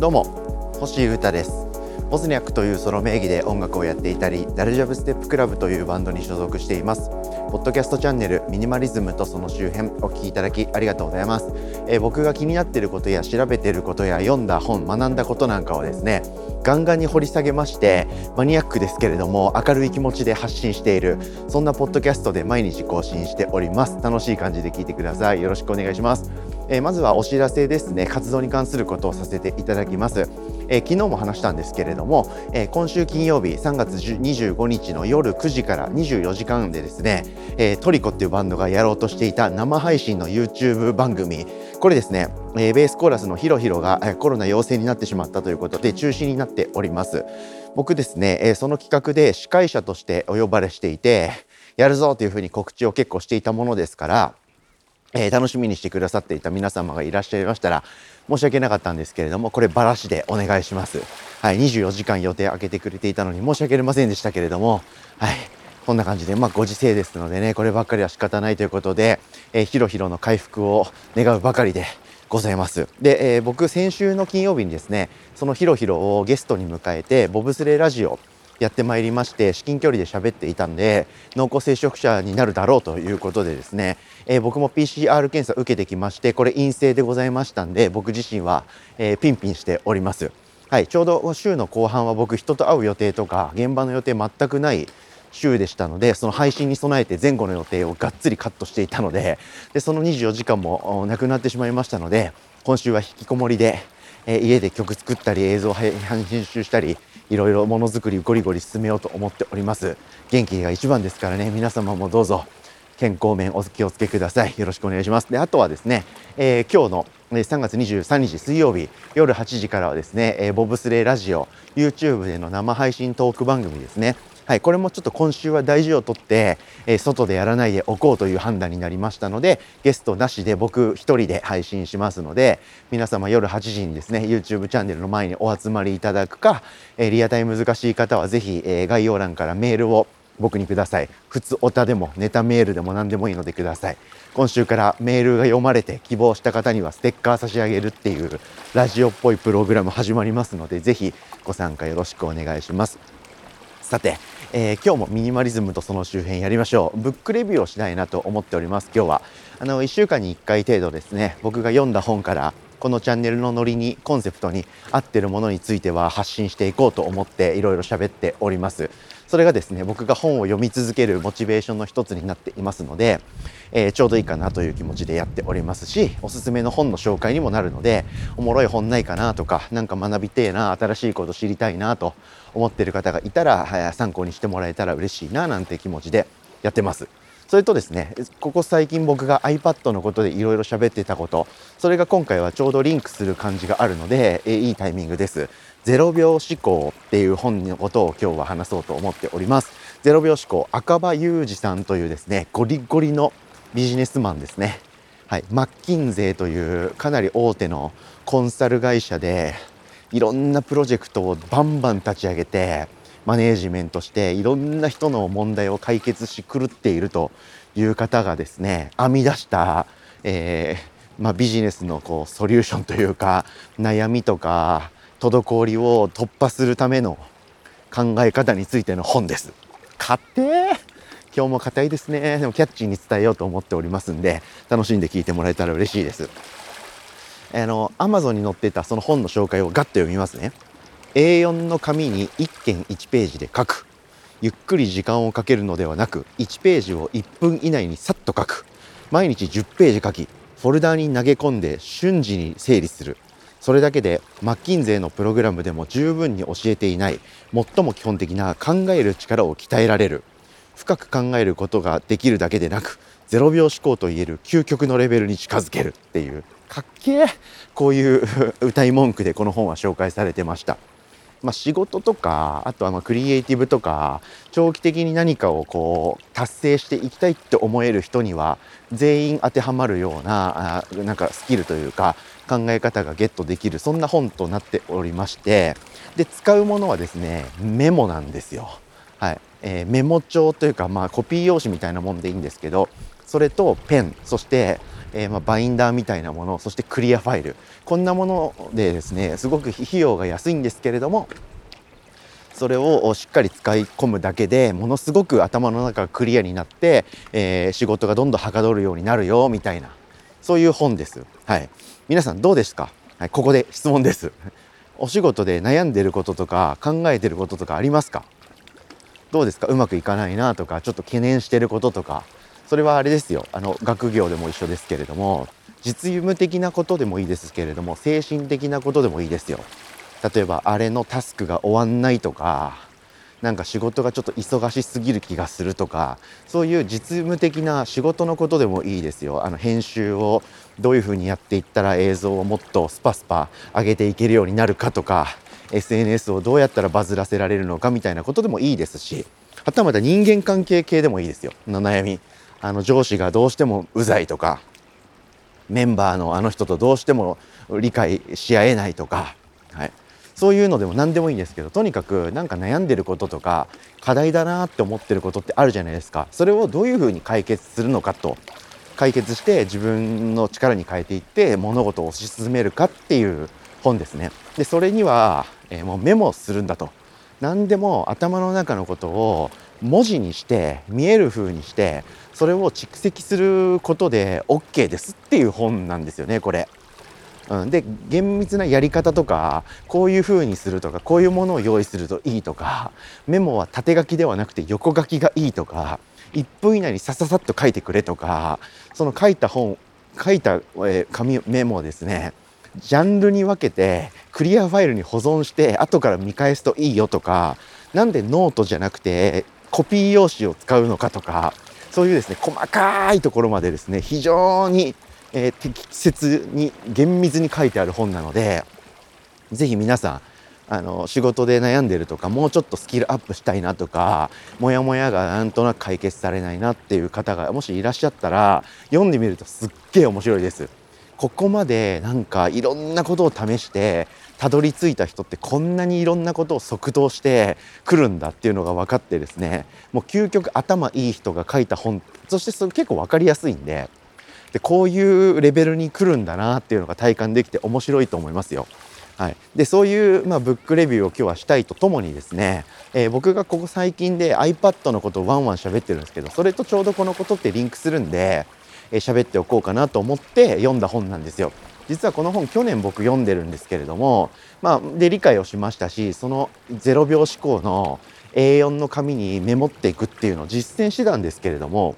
どうも星優太です。ボズニャックというソロ名義で音楽をやっていたりダルジャブステップクラブというバンドに所属しています。ポッドキャストチャンネルミニマリズムとその周辺お聞きいただきありがとうございます、えー、僕が気になっていることや調べていることや読んだ本学んだことなんかをですねガンガンに掘り下げましてマニアックですけれども明るい気持ちで発信しているそんなポッドキャストで毎日更新しております。楽しい感じで聞いてください。よろしくお願いします。え、まずはお知らせですね。活動に関することをさせていただきます、え、昨日も話したんですけれども、え、今週金曜日3月25日の夜9時から24時間でですね、えトリコっていうバンドがやろうとしていた生配信の YouTube 番組。これですね、えベースコーラスのヒロヒロが、えコロナ陽性になってしまったということで中止になっております。僕ですね、えその企画で司会者としてお呼ばれしていてやるぞというふうに告知を結構していたものですからえー、楽しみにしてくださっていた皆様がいらっしゃいましたら申し訳なかったんですけれどもこれバラシでお願いします。はい、24時間予定空けてくれていたのに申し訳ありませんでしたけれども、はい、こんな感じで、まあ、ご時世ですのでねこればっかりは仕方ないということで、えー、ひろひろの回復を願うばかりでございます。で、えー、僕先週の金曜日にですねそのひろひろをゲストに迎えてボブスレーラジオやってまいりまして至近距離で喋っていたんで濃厚接触者になるだろうということでですね、えー、僕も PCR 検査受けてきましてこれ陰性でございましたんで僕自身は、えー、ピンピンしております。はい、ちょうど週の後半は僕人と会う予定とか現場の予定全くない週でしたのでその配信に備えて前後の予定をがっつりカットしていたのででその24時間もなくなってしまいましたので今週は引きこもりで、えー、家で曲作ったり映像編集したりいろいろものづくりゴリゴリ進めようと思っております。元気が一番ですからね。皆様もどうぞ健康面お気をつけください。よろしくお願いします。であとはですね、えー、今日の3月23日水曜日夜8時からはですね、え、ボブスレーラジオ YouTube での生配信トーク番組ですね。はい、これもちょっと今週は大事をとって、えー、外でやらないでおこうという判断になりましたのでゲストなしで僕一人で配信しますので皆様夜8時にですね YouTube チャンネルの前にお集まりいただくか、えー、リアタイ難しい方はぜひ、えー、概要欄からメールを僕にください。普通オタでもネタメールでも何でもいいのでください。今週からメールが読まれて希望した方にはステッカー差し上げるっていうラジオっぽいプログラム始まりますのでぜひご参加よろしくお願いします。さて、えー、今日もミニマリズムとその周辺やりましょう。ブックレビューをしたいなと思っております。今日はあの1週間に1回程度ですね。僕が読んだ本からこのチャンネルのノリにコンセプトに合ってるものについては発信していこうと思っていろいろ喋っております。それがですね僕が本を読み続けるモチベーションの一つになっていますので、えー、ちょうどいいかなという気持ちでやっておりますしおすすめの本の紹介にもなるのでおもろい本ないかなとかなんか学びてえな新しいこと知りたいなと思ってる方がいたら参考にしてもらえたら嬉しいななんて気持ちでやってます。それとですねここ最近僕が iPad のことでいろいろ喋ってたことそれが今回はちょうどリンクする感じがあるので、えいいタイミングです。0秒思考っていう本のことを今日は話そうと思っております。0秒思考赤羽裕二さんというですねゴリゴリのビジネスマンですね。はい、マッキンゼーというかなり大手のコンサル会社でいろんなプロジェクトをバンバン立ち上げてマネージメントしていろんな人の問題を解決し狂っているという方がですね編み出した、えーまあ、ビジネスのこうソリューションというか悩みとか滞りを突破するための考え方についての本です。買って今日も硬いですね。でもキャッチーに伝えようと思っておりますんで、楽しんで聞いてもらえたら嬉しいです。あの、アマゾンに載ってたその本の紹介をガッと読みますね。A4 の紙に1件1ページで書く。ゆっくり時間をかけるのではなく、1ページを1分以内にさっと書く。毎日10ページ書き、フォルダーに投げ込んで瞬時に整理する。それだけでマッキンゼーのプログラムでも十分に教えていない最も基本的な考える力を鍛えられる深く考えることができるだけでなく0秒思考といえる究極のレベルに近づけるっていうかっけーこういう 歌い文句でこの本は紹介されてました。まあ、仕事とかあとはまクリエイティブとか長期的に何かをこう達成していきたいって思える人には全員当てはまるようなあなんかスキルというか考え方がゲットできるそんな本となっておりましてで使うものはですねメモなんですよ。はいえー、メモ帳というか、まあ、コピー用紙みたいなもんでいいんですけどそれとペンそして、えー、まバインダーみたいなものそしてクリアファイル。こんなものでですねすごく費用が安いんですけれどもそれをしっかり使い込むだけでものすごく頭の中がクリアになって、えー、仕事がどんどんはかどるようになるよみたいなそういう本です。はい、皆さんどうですか、はい、ここで質問です。お仕事で悩んでることとか考えてることとかありますか？どうですか？うまくいかないなとかちょっと懸念してることとか。それはあれですよ。あの学業でも一緒ですけれども実務的なことでもいいですけれども精神的なことでもいいですよ。例えばあれのタスクが終わんないとかなんか仕事がちょっと忙しすぎる気がするとかそういう実務的な仕事のことでもいいですよ。あの編集をどういうふうにやっていったら映像をもっとスパスパ上げていけるようになるかとか SNS をどうやったらバズらせられるのかみたいなことでもいいですしはたまた人間関係系でもいいですよ。の悩み。あの上司がどうしてもうざいとかメンバーのあの人とどうしても理解し合えないとか、はい、そういうのでも何でもいいんですけどとにかくなんか悩んでることとか課題だなって思ってることってあるじゃないですか。それをどういうふうに解決するのかと解決して自分の力に変えていって物事を推し進めるかっていう本ですね。でそれには、えー、もうメモするんだと。何でも頭の中のことを文字にして見える風にしてそれを蓄積することで OK ですっていう本なんですよねこれ。うん、で厳密なやり方とかこういう風にするとかこういうものを用意するといいとかメモは縦書きではなくて横書きがいいとか1分以内にさささっと書いてくれとかその書いた本書いた、え、紙メモをですねジャンルに分けてクリアファイルに保存して後から見返すといいよとか何でノートじゃなくてコピー用紙を使うのかとかそういうですね細かいところまでですね非常にえー、適切に厳密に書いてある本なので是非皆さんあの仕事で悩んでるとかもうちょっとスキルアップしたいなとかモヤモヤがなんとなく解決されないなっていう方がもしいらっしゃったら読んでみるとすっげえ面白いです。ここまでなんかいろんなことを試してたどり着いた人ってこんなにいろんなことを即答してくるんだっていうのが分かってですねもう究極頭いい人が書いた本そしてそれ結構分かりやすいんででこういうレベルに来るんだなっていうのが体感できて面白いと思いますよ。はい、でそういう、まあ、ブックレビューを今日はしたいとともにですね、えー、僕がここ最近で iPad のことをワンワン喋ってるんですけどそれとちょうどこのことってリンクするんで喋、えー、っておこうかなと思って読んだ本なんですよ。実はこの本去年僕読んでるんですけれども、まあ、で理解をしましたしその0秒思考の A4 の紙にメモっていくっていうのを実践してたんですけれども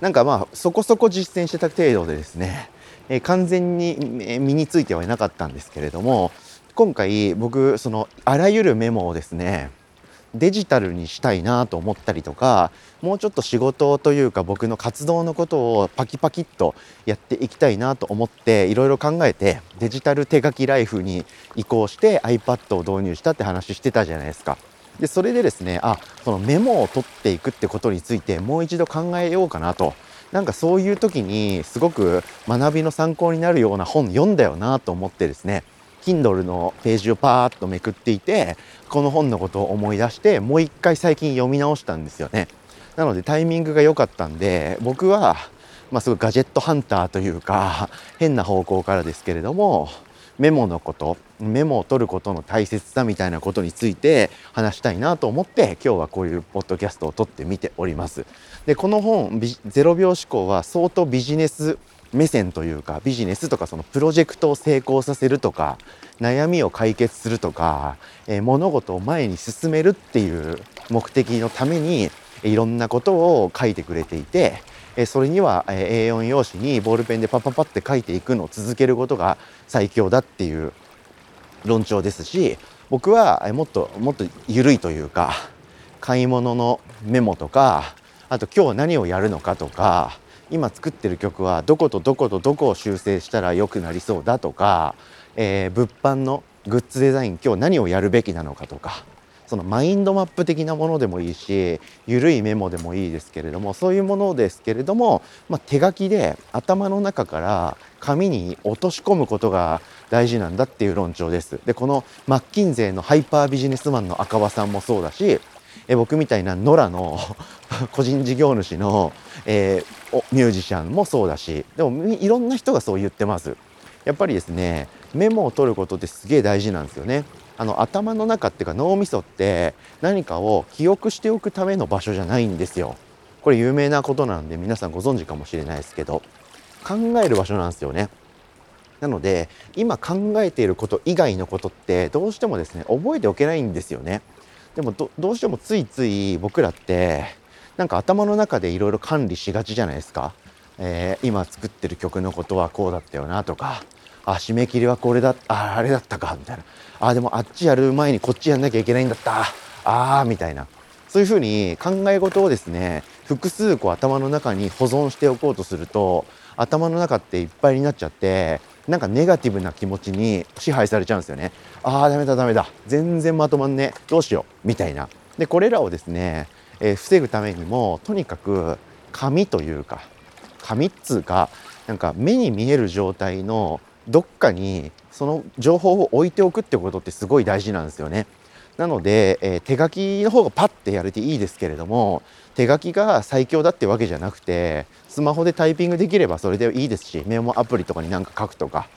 なんかまあそこそこ実践してた程度でですね、え、完全に身についてはいなかったんですけれども今回僕そのあらゆるメモをですねデジタルにしたいなと思ったりとかもうちょっと仕事というか僕の活動のことをパキパキっとやっていきたいなと思っていろいろ考えてデジタル手書きライフに移行して iPad を導入したって話してたじゃないですか。でそれでですねあそのメモを取っていくってことについてもう一度考えようかなとなんかそういう時にすごく学びの参考になるような本読んだよなと思ってですね Kindle のページをパーッとめくっていてこの本のことを思い出してもう一回最近読み直したんですよね。なのでタイミングが良かったんで僕はまあ、すごいガジェットハンターというか変な方向からですけれどもメモのことメモを取ることの大切さみたいなことについて話したいなと思って今日はこういうポッドキャストを撮ってみております。でこの本0秒思考は相当ビジネス目線というかビジネスとかそのプロジェクトを成功させるとか悩みを解決するとか、えー、物事を前に進めるっていう目的のためにいろんなことを書いてくれていてえそれには A4 用紙にボールペンでパッパッパって書いていくのを続けることが最強だっていう論調ですし僕はもっともっと緩いというか買い物のメモとかあと今日何をやるのかとか今作ってる曲はどことどことどこを修正したら良くなりそうだとか、えー、物販のグッズデザイン今日何をやるべきなのかとかそのマインドマップ的なものでもいいし緩いメモでもいいですけれどもそういうものですけれども、まあ、手書きで頭の中から紙に落とし込むことが大事なんだっていう論調です。でこのマッキンゼーのハイパービジネスマンの赤羽さんもそうだしえ僕みたいな野良の 個人事業主の、えー、ミュージシャンもそうだしでもいろんな人がそう言ってます。やっぱりですねメモを取ることってすげえ大事なんですよね。あの頭の中っていうか脳みそって何かを記憶しておくための場所じゃないんですよ。これ有名なことなんで皆さんご存知かもしれないですけど考える場所なんですよね。なので今考えていること以外のことってどうしてもですね覚えておけないんですよね。でもどうしてもついつい僕らってなんか頭の中でいろいろ管理しがちじゃないですか、えー、今作ってる曲のことはこうだったよなとかあ締め切りはこれだああれだったかみたいな。あでもあっちやる前にこっちやんなきゃいけないんだった。ああみたいな。そういうふうに考え事をですね複数こう頭の中に保存しておこうとすると頭の中っていっぱいになっちゃってなんかネガティブな気持ちに支配されちゃうんですよね。ああダメだダメだ。全然まとまんねどうしよう。みたいな。でこれらをですね、えー、防ぐためにもとにかく紙というか紙っつうかなんか目に見える状態のどっかにその情報を置いておくってことってすごい大事なんですよね。なので、えー、手書きの方がパッてやれていいですけれども手書きが最強だってわけじゃなくてスマホでタイピングできればそれでいいですしメモアプリとかに何か書くとか、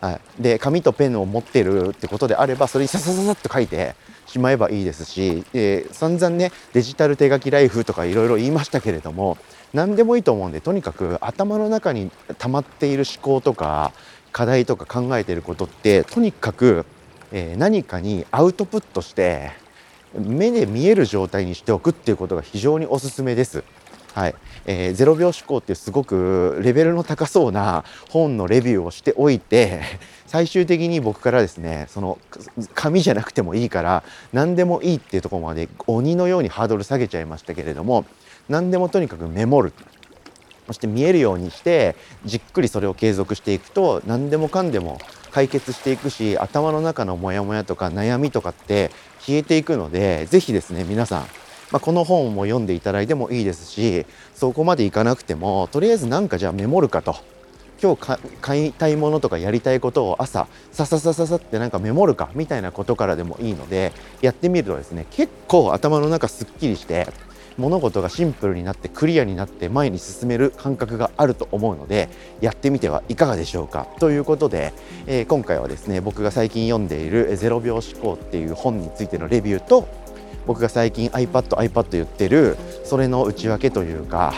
はい、で紙とペンを持ってるってことであればそれにささささっと書いてしまえばいいですし、えー、散々ねデジタル手書きライフとかいろいろ言いましたけれども何でもいいと思うんでとにかく頭の中に溜まっている思考とか課題とか考えてることってとにかくえー、何かにアウトプットして目で見える状態にしておくっていうことが非常におすすめです。はい。えー、0秒思考っていうすごくレベルの高そうな本のレビューをしておいて 最終的に僕からですねその紙じゃなくてもいいから何でもいいっていうとこまで鬼のようにハードル下げちゃいましたけれども何でもとにかくメモる。そして見えるようにしてじっくりそれを継続していくと何でもかんでも解決していくし頭の中のモヤモヤとか悩みとかって消えていくので是非ですね皆さん、まあ、この本も読んでいただいてもいいですしそこまでいかなくてもとりあえず何かじゃあメモるかと。今日買いたいものとかやりたいことを朝さささささってなんかメモるかみたいなことからでもいいのでやってみるとですね結構頭の中すっきりして物事がシンプルになってクリアになって前に進める感覚があると思うのでやってみてはいかがでしょうか。ということで、えー、今回はですね僕が最近読んでいる「0秒思考」っていう本についてのレビューと僕が最近 iPad iPad 言ってるそれの内訳というか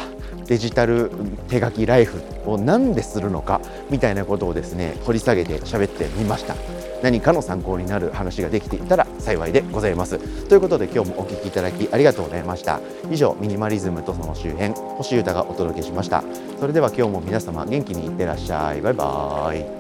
デジタル手書きライフを何でするのかみたいなことをですね掘り下げて喋ってみました。何かの参考になる話ができていたら幸いでございます。ということで今日もお聞きいただきありがとうございました。以上ミニマリズムとその周辺星歌がお届けしました。それでは今日も皆様元気にいってらっしゃい。バイバーイ。